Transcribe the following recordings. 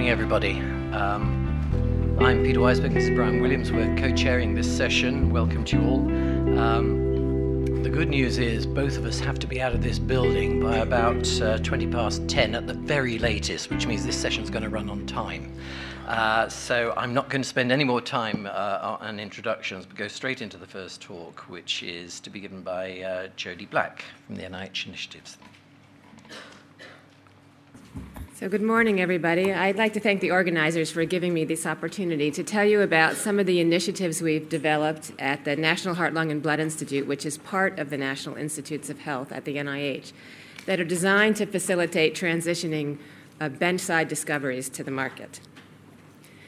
morning, everybody. Um, I'm Peter Weissberg, this is Brian Williams. We're co chairing this session. Welcome to you all. Um, the good news is both of us have to be out of this building by about uh, 20 past 10 at the very latest, which means this session's going to run on time. Uh, so I'm not going to spend any more time uh, on introductions, but go straight into the first talk, which is to be given by uh, Jodi Black from the NIH Initiatives. So, good morning, everybody. I'd like to thank the organizers for giving me this opportunity to tell you about some of the initiatives we've developed at the National Heart, Lung, and Blood Institute, which is part of the National Institutes of Health at the NIH, that are designed to facilitate transitioning uh, bench-side discoveries to the market.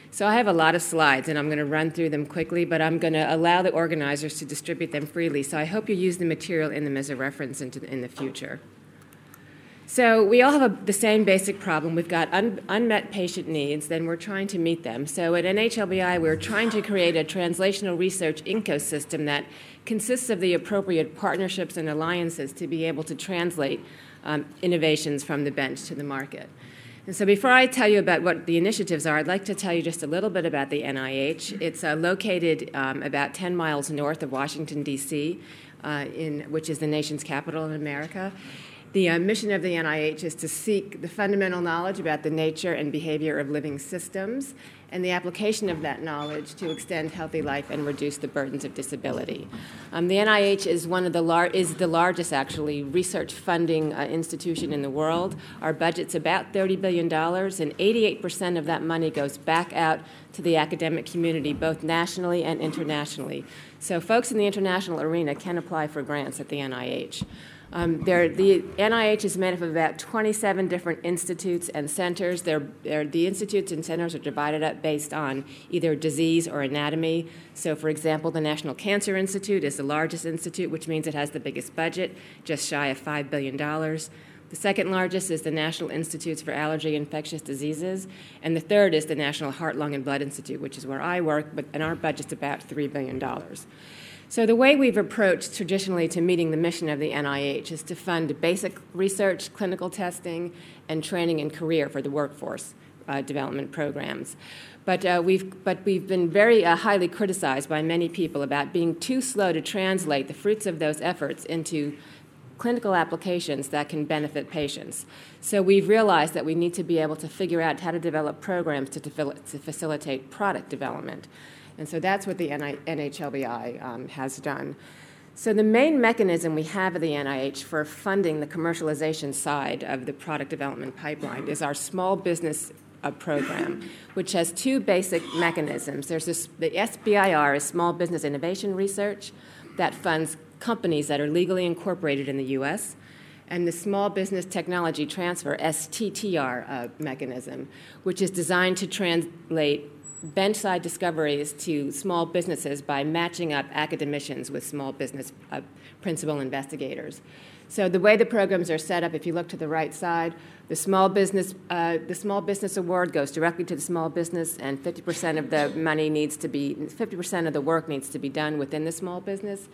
So, I have a lot of slides, and I'm going to run through them quickly, but I'm going to allow the organizers to distribute them freely. So, I hope you use the material in them as a reference into the, in the future. So we all have a, the same basic problem. We've got un, unmet patient needs, then we're trying to meet them. So at NHLBI, we're trying to create a translational research ecosystem that consists of the appropriate partnerships and alliances to be able to translate um, innovations from the bench to the market. And so, before I tell you about what the initiatives are, I'd like to tell you just a little bit about the NIH. It's uh, located um, about 10 miles north of Washington, D.C., uh, in, which is the nation's capital in America. The uh, mission of the NIH is to seek the fundamental knowledge about the nature and behavior of living systems and the application of that knowledge to extend healthy life and reduce the burdens of disability. Um, the NIH is one of the lar- is the largest actually research funding uh, institution in the world. Our budget's about 30 billion dollars, and 88 percent of that money goes back out to the academic community, both nationally and internationally. So, folks in the international arena can apply for grants at the NIH. Um, the NIH is made up of about 27 different institutes and centers. They're, they're, the institutes and centers are divided up based on either disease or anatomy. So, for example, the National Cancer Institute is the largest institute, which means it has the biggest budget, just shy of $5 billion. The second largest is the National Institutes for Allergy and Infectious Diseases, and the third is the National Heart, Lung, and Blood Institute, which is where I work, but, and our budget's about $3 billion. So, the way we've approached traditionally to meeting the mission of the NIH is to fund basic research, clinical testing, and training and career for the workforce uh, development programs. But, uh, we've, but we've been very uh, highly criticized by many people about being too slow to translate the fruits of those efforts into clinical applications that can benefit patients. So we've realized that we need to be able to figure out how to develop programs to, to facilitate product development. And so that's what the NHLBI um, has done. So the main mechanism we have at the NIH for funding the commercialization side of the product development pipeline is our small business uh, program, which has two basic mechanisms. There's this, the SBIR is Small Business Innovation Research that funds companies that are legally incorporated in the U.S., and the Small Business Technology Transfer STTR uh, mechanism, which is designed to translate bench-side discoveries to small businesses by matching up academicians with small business uh, principal investigators. So the way the programs are set up, if you look to the right side, the small business uh, the small business award goes directly to the small business, and 50% of the money needs to be 50% of the work needs to be done within the small business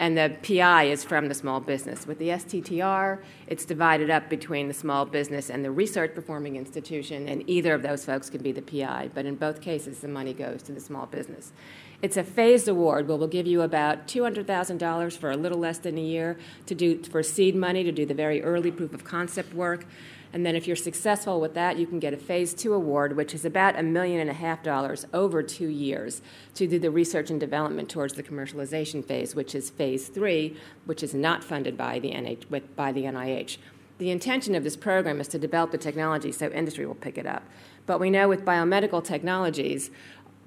and the PI is from the small business. With the STTR, it's divided up between the small business and the research performing institution, and either of those folks can be the PI, but in both cases, the money goes to the small business. It's a phased award where we'll give you about $200,000 for a little less than a year to do for seed money to do the very early proof of concept work. And then if you're successful with that, you can get a phase two award, which is about a million and a half dollars over two years to do the research and development towards the commercialization phase, which is phase three, which is not funded by the, NH, by the NIH. The intention of this program is to develop the technology so industry will pick it up. But we know with biomedical technologies,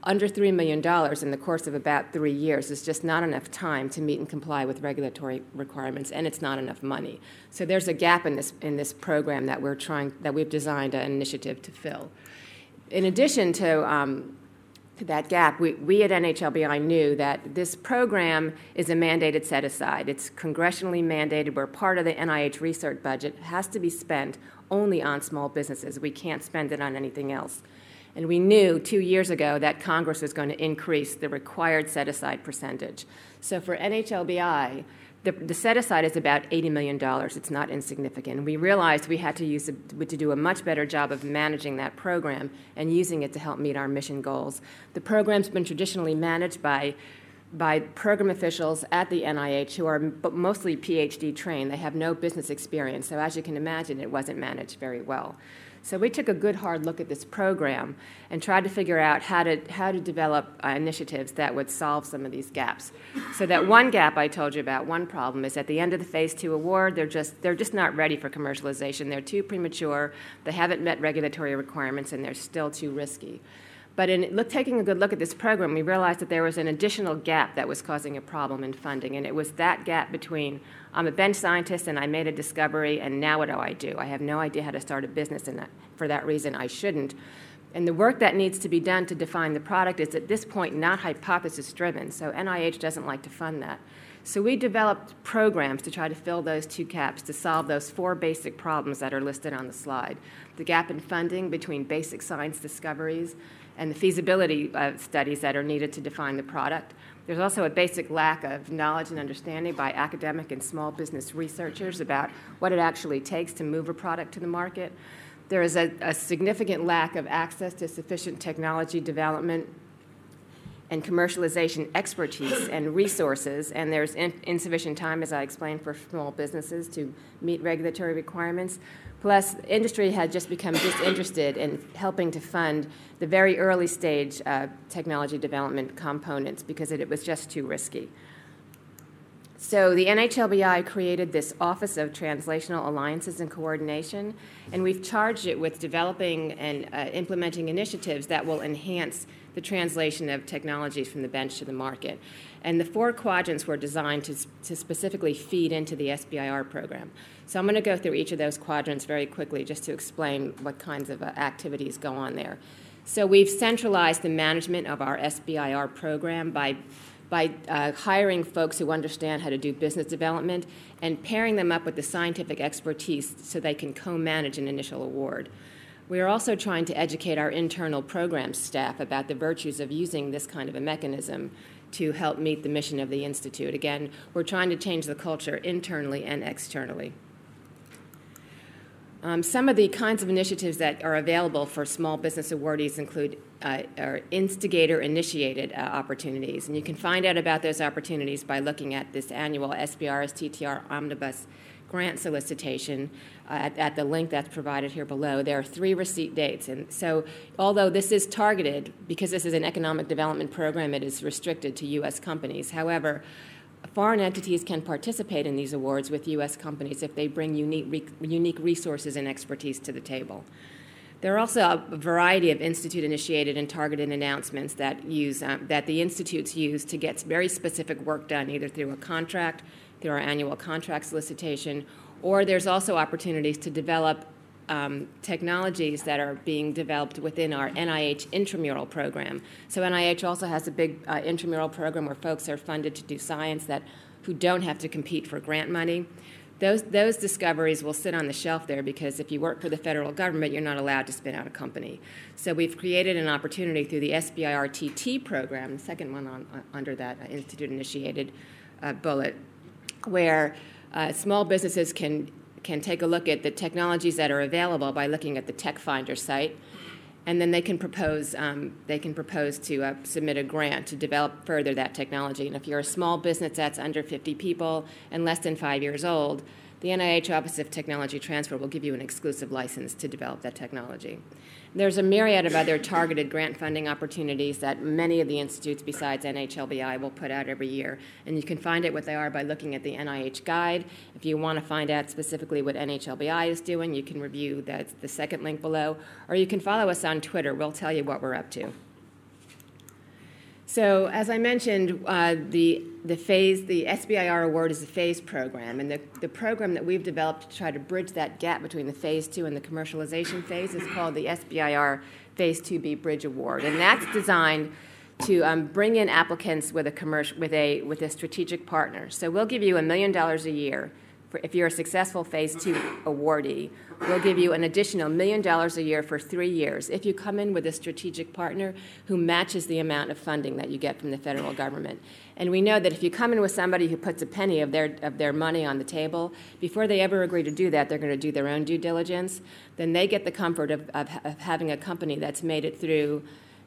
under $3 million in the course of about three years is just not enough time to meet and comply with regulatory requirements, and it's not enough money. So there's a gap in this, in this program that we're trying, that we've designed an initiative to fill. In addition to, um, to that gap, we, we at NHLBI knew that this program is a mandated set aside. It's congressionally mandated where part of the NIH research budget has to be spent only on small businesses. We can't spend it on anything else. And we knew two years ago that Congress was going to increase the required set aside percentage. So for NHLBI, the, the set aside is about $80 million. It's not insignificant. We realized we had to, use a, to do a much better job of managing that program and using it to help meet our mission goals. The program's been traditionally managed by by program officials at the NIH who are mostly PhD trained. They have no business experience, so as you can imagine, it wasn't managed very well. So we took a good hard look at this program and tried to figure out how to, how to develop uh, initiatives that would solve some of these gaps. So that one gap I told you about, one problem is at the end of the phase two award, they're just, they're just not ready for commercialization. They're too premature, they haven't met regulatory requirements, and they're still too risky. But in taking a good look at this program, we realized that there was an additional gap that was causing a problem in funding, and it was that gap between I'm a bench scientist and I made a discovery, and now what do I do? I have no idea how to start a business, and for that reason, I shouldn't. And the work that needs to be done to define the product is at this point not hypothesis driven, so NIH doesn't like to fund that. So we developed programs to try to fill those two gaps to solve those four basic problems that are listed on the slide the gap in funding between basic science discoveries and the feasibility uh, studies that are needed to define the product. There's also a basic lack of knowledge and understanding by academic and small business researchers about what it actually takes to move a product to the market. There is a, a significant lack of access to sufficient technology development and commercialization expertise and resources, and there's in, insufficient time, as I explained, for small businesses to meet regulatory requirements. Plus, industry had just become disinterested in helping to fund the very early stage uh, technology development components because it, it was just too risky. So the NHLBI created this Office of Translational Alliances and Coordination, and we've charged it with developing and uh, implementing initiatives that will enhance the translation of technologies from the bench to the market. And the four quadrants were designed to, to specifically feed into the SBIR program. So I'm going to go through each of those quadrants very quickly just to explain what kinds of uh, activities go on there. So we've centralized the management of our SBIR program by by uh, hiring folks who understand how to do business development and pairing them up with the scientific expertise so they can co manage an initial award. We are also trying to educate our internal program staff about the virtues of using this kind of a mechanism to help meet the mission of the Institute. Again, we're trying to change the culture internally and externally. Um, some of the kinds of initiatives that are available for small business awardees include uh, instigator initiated uh, opportunities. And you can find out about those opportunities by looking at this annual SBIR STTR Omnibus grant solicitation uh, at, at, the link that's provided here below. There are three receipt dates. And so, although this is targeted, because this is an economic development program, it is restricted to U.S. companies. However, foreign entities can participate in these awards with U.S. companies if they bring unique, re- unique resources and expertise to the table. There are also a variety of institute initiated and targeted announcements that, use, um, that the institutes use to get very specific work done, either through a contract, through our annual contract solicitation, or there's also opportunities to develop um, technologies that are being developed within our NIH intramural program. So NIH also has a big uh, intramural program where folks are funded to do science that who don't have to compete for grant money. Those, those discoveries will sit on the shelf there because if you work for the federal government, you're not allowed to spin out a company. So we've created an opportunity through the SBIRTT program, the second one on, uh, under that uh, institute initiated uh, bullet, where uh, small businesses can can take a look at the technologies that are available by looking at the Tech Finder site, and then they can propose um, they can propose to uh, submit a grant to develop further that technology. And if you're a small business that's under 50 people and less than five years old, the NIH Office of Technology Transfer will give you an exclusive license to develop that technology. There's a myriad of other targeted grant funding opportunities that many of the institutes besides NHLBI will put out every year. And you can find out what they are by looking at the NIH guide. If you want to find out specifically what NHLBI is doing, you can review that, the second link below, or you can follow us on Twitter. We'll tell you what we're up to. So, as I mentioned, uh, the, the phase, the SBIR award is a phase program, and the, the program that we've developed to try to bridge that gap between the phase two and the commercialization phase is called the SBIR Phase 2B Bridge Award, and that's designed to um, bring in applicants with a commercial, with a with a strategic partner. So we'll give you a million dollars a year if you're a successful phase two awardee, we'll give you an additional million dollars a year for three years if you come in with a strategic partner who matches the amount of funding that you get from the federal government. And we know that if you come in with somebody who puts a penny of their, of their money on the table, before they ever agree to do that, they're going to do their own due diligence. Then they get the comfort of, of, of having a company that's made it through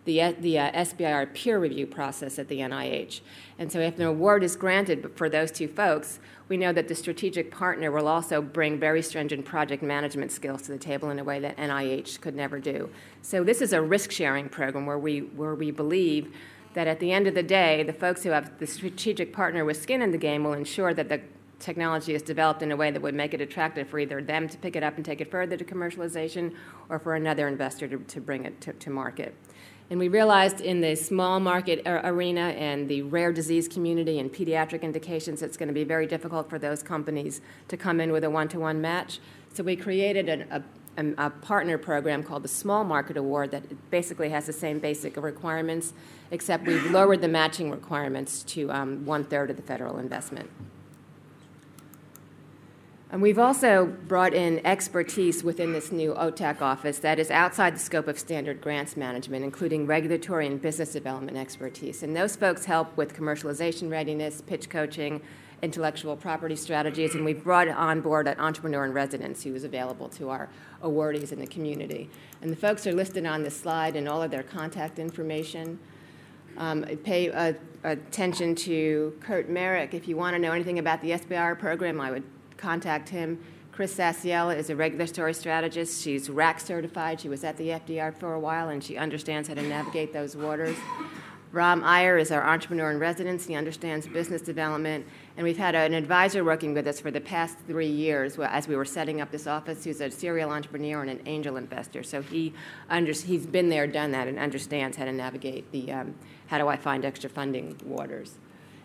the, the uh, SBIR peer review process at the NIH. And so, if an award is granted for those two folks, we know that the strategic partner will also bring very stringent project management skills to the table in a way that NIH could never do. So, this is a risk sharing program where we, where we believe that at the end of the day, the folks who have the strategic partner with skin in the game will ensure that the technology is developed in a way that would make it attractive for either them to pick it up and take it further to commercialization or for another investor to, to bring it to, to market. And we realized in the small market arena and the rare disease community and pediatric indications, it's going to be very difficult for those companies to come in with a one to one match. So we created an, a, a, partner program called the Small Market Award that basically has the same basic requirements, except we've lowered the matching requirements to um, one third of the federal investment. And we've also brought in expertise within this new OTAC office that is outside the scope of standard grants management, including regulatory and business development expertise. And those folks help with commercialization readiness, pitch coaching, intellectual property strategies, and we've brought on board an entrepreneur in residence who is available to our awardees in the community. And the folks are listed on this slide and all of their contact information. Um, pay uh, attention to Kurt Marek. If you want to know anything about the SBR program, I would contact him. Chris Sasiela is a regulatory strategist. She's RAC certified. She was at the FDA for a while and she understands how to navigate those waters. Ram Iyer is our entrepreneur in residence. He understands business development. And we've had an advisor working with us for the past three years as we were setting up this office who's a serial entrepreneur and an angel investor. So he under, he's been there, done that, and understands how to navigate the um, how do I find extra funding waters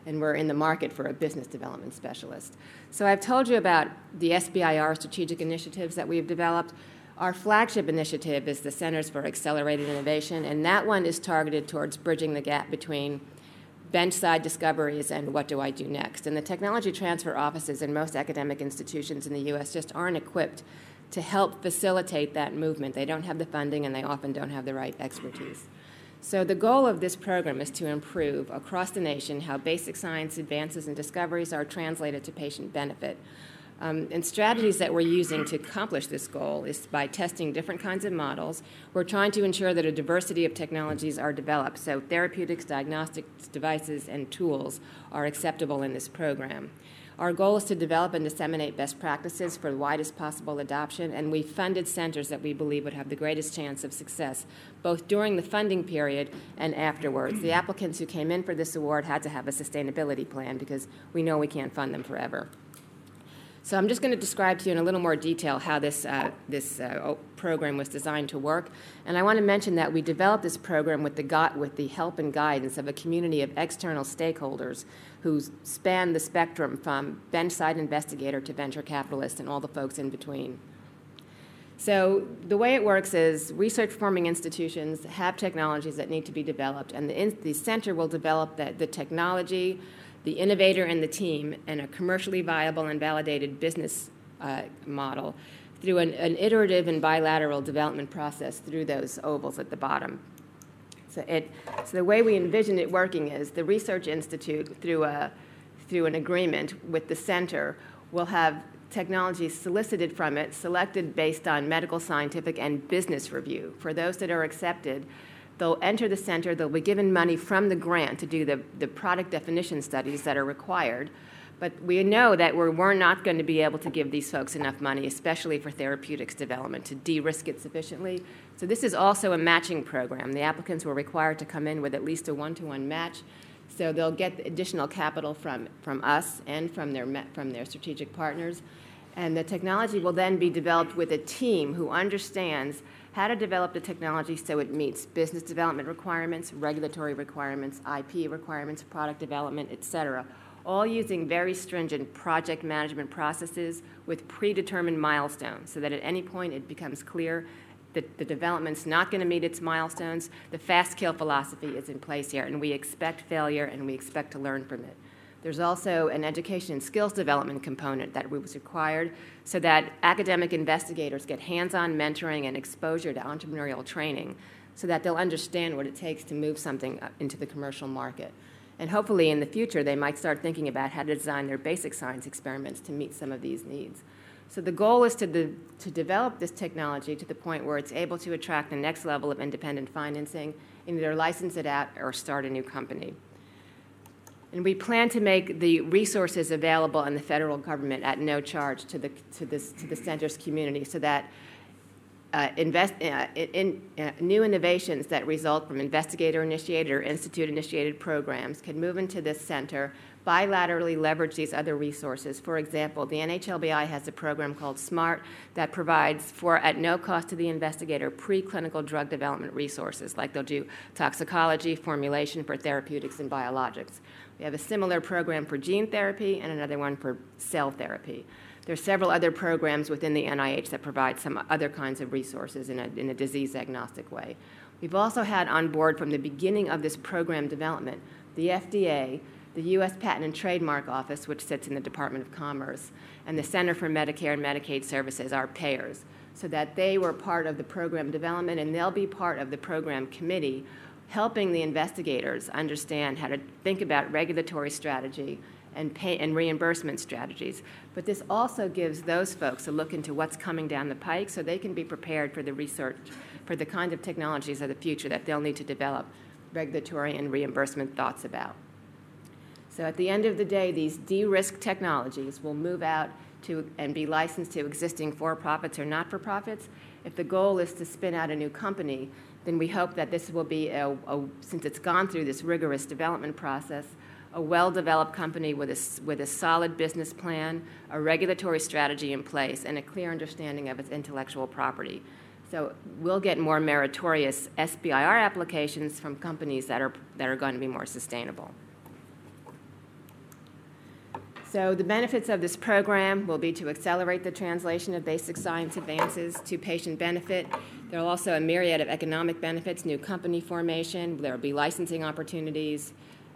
and we're in the market for a business development specialist. So I've told you about the SBIR strategic initiatives that we've developed. Our flagship initiative is the Centers for Accelerated Innovation, and that one is targeted towards bridging the gap between benchside discoveries and what do I do next. And the technology transfer offices in most academic institutions in the U.S. just aren't equipped to help facilitate that movement. They don't have the funding and they often don't have the right expertise. So, the goal of this program is to improve across the nation how basic science advances and discoveries are translated to patient benefit. Um, and strategies that we're using to accomplish this goal is by testing different kinds of models. We're trying to ensure that a diversity of technologies are developed, so therapeutics, diagnostics, devices, and tools are acceptable in this program. Our goal is to develop and disseminate best practices for the widest possible adoption, and we funded centers that we believe would have the greatest chance of success, both during the funding period and afterwards. The applicants who came in for this award had to have a sustainability plan because we know we can't fund them forever. So I'm just going to describe to you in a little more detail how this, uh, this uh, program was designed to work. And I want to mention that we developed this program with the, with the help and guidance of a community of external stakeholders who span the spectrum from bench-side investigator to venture capitalist and all the folks in between. So the way it works is research-forming institutions have technologies that need to be developed, and the, the center will develop the, the technology, the innovator and the team in a commercially viable and validated business uh, model through an, an, iterative and bilateral development process through those ovals at the bottom. So, it, so the way we envision it working is the Research Institute, through, a, through an agreement with the center, will have technology solicited from it, selected based on medical, scientific, and business review. For those that are accepted, They'll enter the center, they'll be given money from the grant to do the, the product definition studies that are required. But we know that we're, we're not going to be able to give these folks enough money, especially for therapeutics development, to de risk it sufficiently. So, this is also a matching program. The applicants were required to come in with at least a one to one match. So, they'll get additional capital from, from us and from their, from their strategic partners. And the technology will then be developed with a team who understands how to develop the technology so it meets business development requirements, regulatory requirements, IP requirements, product development, et cetera, all using very stringent project management processes with predetermined milestones so that at any point it becomes clear that the development's not going to meet its milestones. The fast kill philosophy is in place here, and we expect failure and we expect to learn from it. There's also an education and skills development component that was required so that academic investigators get hands on mentoring and exposure to entrepreneurial training so that they'll understand what it takes to move something into the commercial market. And hopefully in the future, they might start thinking about how to design their basic science experiments to meet some of these needs. So the goal is to, de- to develop this technology to the point where it's able to attract the next level of independent financing, either license it out or start a new company. And we plan to make the resources available in the federal government at no charge to the, to this, to the center's community so that uh, invest, uh, in, uh, new innovations that result from investigator initiated or institute initiated programs can move into this center bilaterally leverage these other resources. For example, the NHLBI has a program called SMART that provides, for at no cost to the investigator, preclinical drug development resources, like they'll do toxicology, formulation for therapeutics and biologics. We have a similar program for gene therapy and another one for cell therapy. There are several other programs within the NIH that provide some other kinds of resources in a, in a disease agnostic way. We've also had on board from the beginning of this program development the FDA, the U.S. Patent and Trademark Office, which sits in the Department of Commerce, and the Center for Medicare and Medicaid Services our payers, so that they were part of the program development and they'll be part of the program committee, helping the investigators understand how to think about regulatory strategy and, pay, and reimbursement strategies. But this also gives those folks a look into what's coming down the pike so they can be prepared for the research, for the kind of technologies of the future that they'll need to develop regulatory and reimbursement thoughts about. So at the end of the day, these de-risk technologies will move out to and be licensed to existing for-profits or not-for-profits. If the goal is to spin out a new company, then we hope that this will be, a, a, since it's gone through this rigorous development process, a well-developed company with a, with a solid business plan, a regulatory strategy in place, and a clear understanding of its intellectual property. So we'll get more meritorious SBIR applications from companies that are, that are going to be more sustainable. So the benefits of this program will be to accelerate the translation of basic science advances to patient benefit. There are also a myriad of economic benefits, new company formation, there will be licensing opportunities,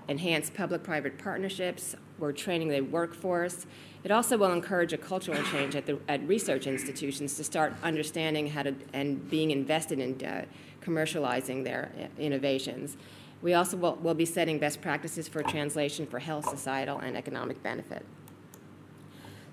enhanced public-private partnerships, we're training the workforce. It also will encourage a cultural change at, the, at research institutions to start understanding how to and being invested in uh, commercializing their uh, innovations. We also will, will be setting best practices for translation for health, societal, and economic benefit.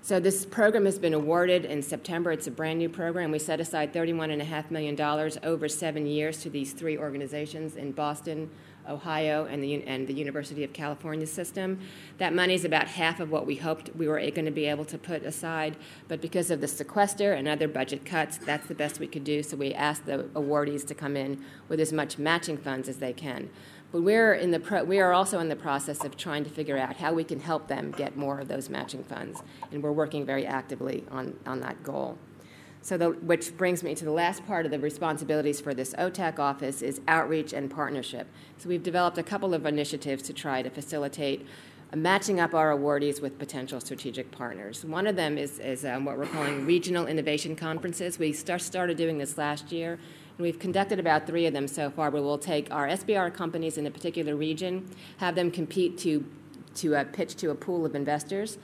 So this program has been awarded in September. It's a brand new program. We set aside $31.5 million over seven years to these three organizations in Boston, Ohio, and the, and the University of California system. That money is about half of what we hoped we were going to be able to put aside, but because of the sequester and other budget cuts, that's the best we could do. So we asked the awardees to come in with as much matching funds as they can. But we're in the pro- we are also in the process of trying to figure out how we can help them get more of those matching funds, and we're working very actively on, on that goal. So, the, which brings me to the last part of the responsibilities for this OTAC office is outreach and partnership. So, we've developed a couple of initiatives to try to facilitate matching up our awardees with potential strategic partners. One of them is, is um, what we're calling regional innovation conferences. We start, started doing this last year and we've conducted about three of them so far, where we'll take our SBR companies in a particular region, have them compete to, to uh, pitch to a pool of investors.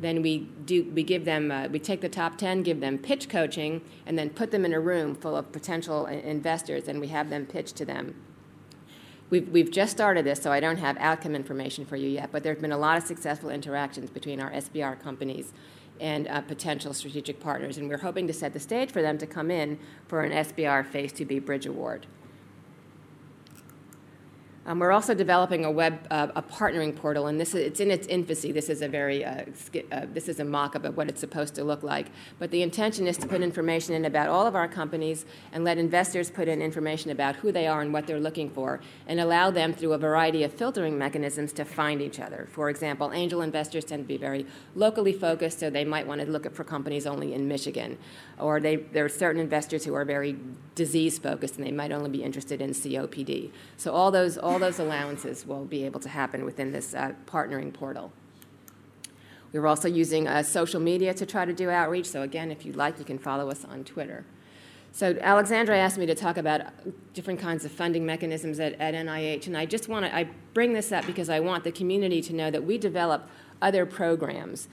Then we, do, we give them, uh, we take the top 10, give them pitch coaching, and then put them in a room full of potential investors, and we have them pitch to them. We've, we've just started this, so I don't have outcome information for you yet, but there have been a lot of successful interactions between our SBR companies and uh, potential strategic partners. And we're hoping to set the stage for them to come in for an SBR Phase 2B Bridge Award. Um, we're also developing a web uh, a partnering portal, and this is, it's in its infancy. This is a very uh, uh, this is a mock-up of what it's supposed to look like. But the intention is to put information in about all of our companies and let investors put in information about who they are and what they're looking for, and allow them through a variety of filtering mechanisms to find each other. For example, angel investors tend to be very locally focused, so they might want to look for companies only in Michigan, or they, there are certain investors who are very disease focused and they might only be interested in COPD. So all those all all those allowances will be able to happen within this uh, partnering portal. We're also using uh, social media to try to do outreach. So, again, if you'd like, you can follow us on Twitter. So Alexandra asked me to talk about different kinds of funding mechanisms at, at NIH, and I just want to I bring this up because I want the community to know that we develop other programs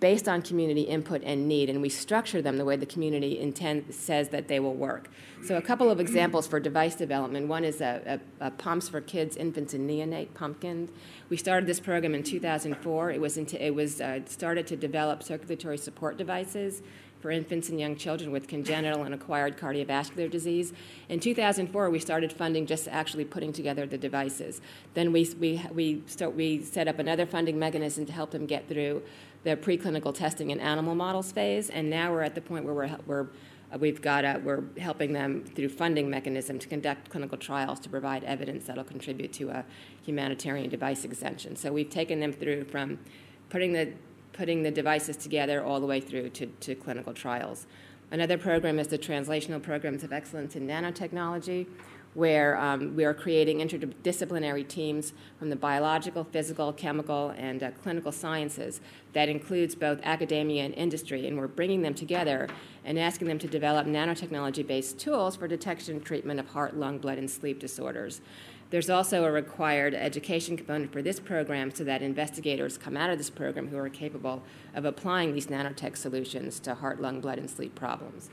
based on community input and need, and we structure them the way the community intent says that they will work. So, a couple of examples for device development. One is a, a, a pumps for kids, infants, and neonate pumpkin. We started this program in 2004. It was into, it was uh, started to develop circulatory support devices for infants and young children with congenital and acquired cardiovascular disease. In 2004, we started funding just actually putting together the devices. Then we, we, we, start, we set up another funding mechanism to help them get through the preclinical testing in animal models phase, and now we're at the point where we're, we're we've got a, we're helping them through funding mechanism to conduct clinical trials to provide evidence that'll contribute to a humanitarian device exemption. So we've taken them through from putting the putting the devices together all the way through to, to clinical trials. Another program is the Translational Programs of Excellence in Nanotechnology, where um, we are creating interdisciplinary teams from the biological, physical, chemical, and uh, clinical sciences that includes both academia and industry, and we're bringing them together and asking them to develop nanotechnology based tools for detection and treatment of heart, lung, blood, and sleep disorders. There's also a required education component for this program so that investigators come out of this program who are capable of applying these nanotech solutions to heart, lung, blood, and sleep problems.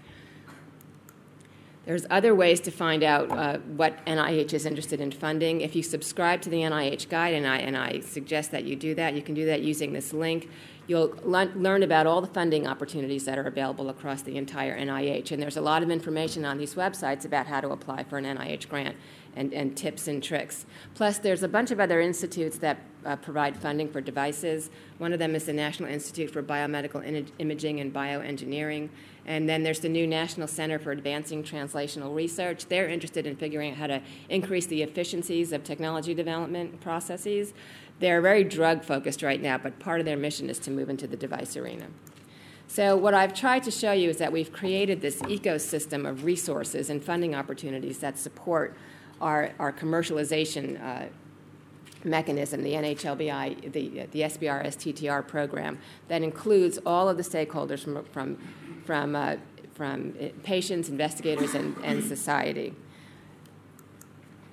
There's other ways to find out uh, what NIH is interested in funding. If you subscribe to the NIH guide, and I, and I suggest that you do that, you can do that using this link. You'll le- learn about all the funding opportunities that are available across the entire NIH. And there's a lot of information on these websites about how to apply for an NIH grant and, and tips and tricks. Plus, there's a bunch of other institutes that uh, provide funding for devices. One of them is the National Institute for Biomedical In- Imaging and Bioengineering. And then there's the new National Center for Advancing Translational Research. They're interested in figuring out how to increase the efficiencies of technology development processes. They're very drug focused right now, but part of their mission is to move into the device arena. So, what I've tried to show you is that we've created this ecosystem of resources and funding opportunities that support our, our commercialization uh, mechanism, the NHLBI, the, the SBRS TTR program, that includes all of the stakeholders from, from, from, uh, from patients, investigators, and, and society.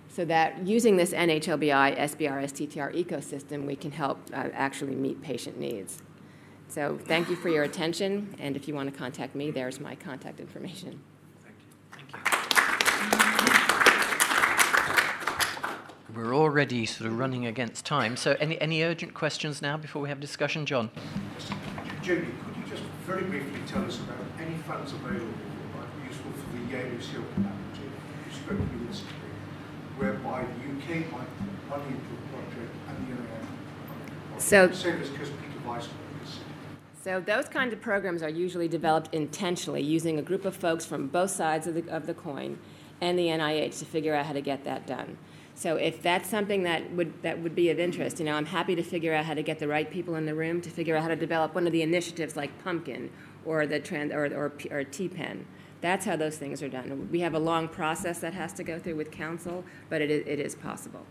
So that using this NHLBI SBRS TTR ecosystem, we can help uh, actually meet patient needs. So thank you for your attention, and if you want to contact me, there's my contact information. Thank you. We're already sort of running against time. So, any, any urgent questions now before we have discussion, John? Jamie, could you just very briefly tell us about any funds available that might be useful for the Yale Seal Collaborative? You spoke recently, whereby the UK might put money into a project and the NIH. So, same as Peter Weiss so those kinds of programs are usually developed intentionally using a group of folks from both sides of the, of the coin and the NIH to figure out how to get that done. So if that's something that would that would be of interest, you know, I'm happy to figure out how to get the right people in the room to figure out how to develop one of the initiatives like Pumpkin or the trend or or, or T-Pen. That's how those things are done. We have a long process that has to go through with council, but it is, it is possible.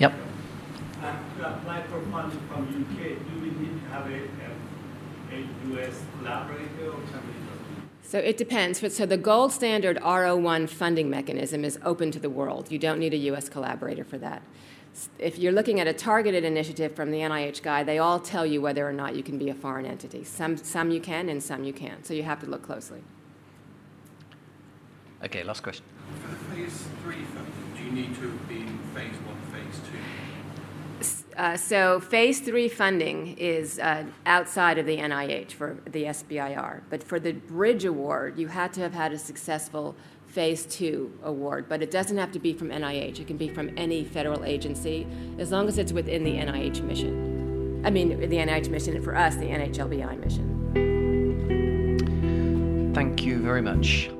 Yep. And to apply for funds from UK, do we need to have a, a, a US collaborator or something? So it depends. So the gold standard R01 funding mechanism is open to the world. You don't need a U.S. collaborator for that. If you're looking at a targeted initiative from the NIH guide, they all tell you whether or not you can be a foreign entity. Some, some you can and some you can't. So you have to look closely. Okay, last question. For the phase three funding, do you need to be in phase one, phase two? Uh, so phase three funding is uh, outside of the NIH for the SBIR, but for the Bridge Award, you had to have had a successful phase two award, but it doesn't have to be from NIH. It can be from any federal agency as long as it's within the NIH mission. I mean, the NIH mission, and for us, the NHLBI mission. Thank you very much.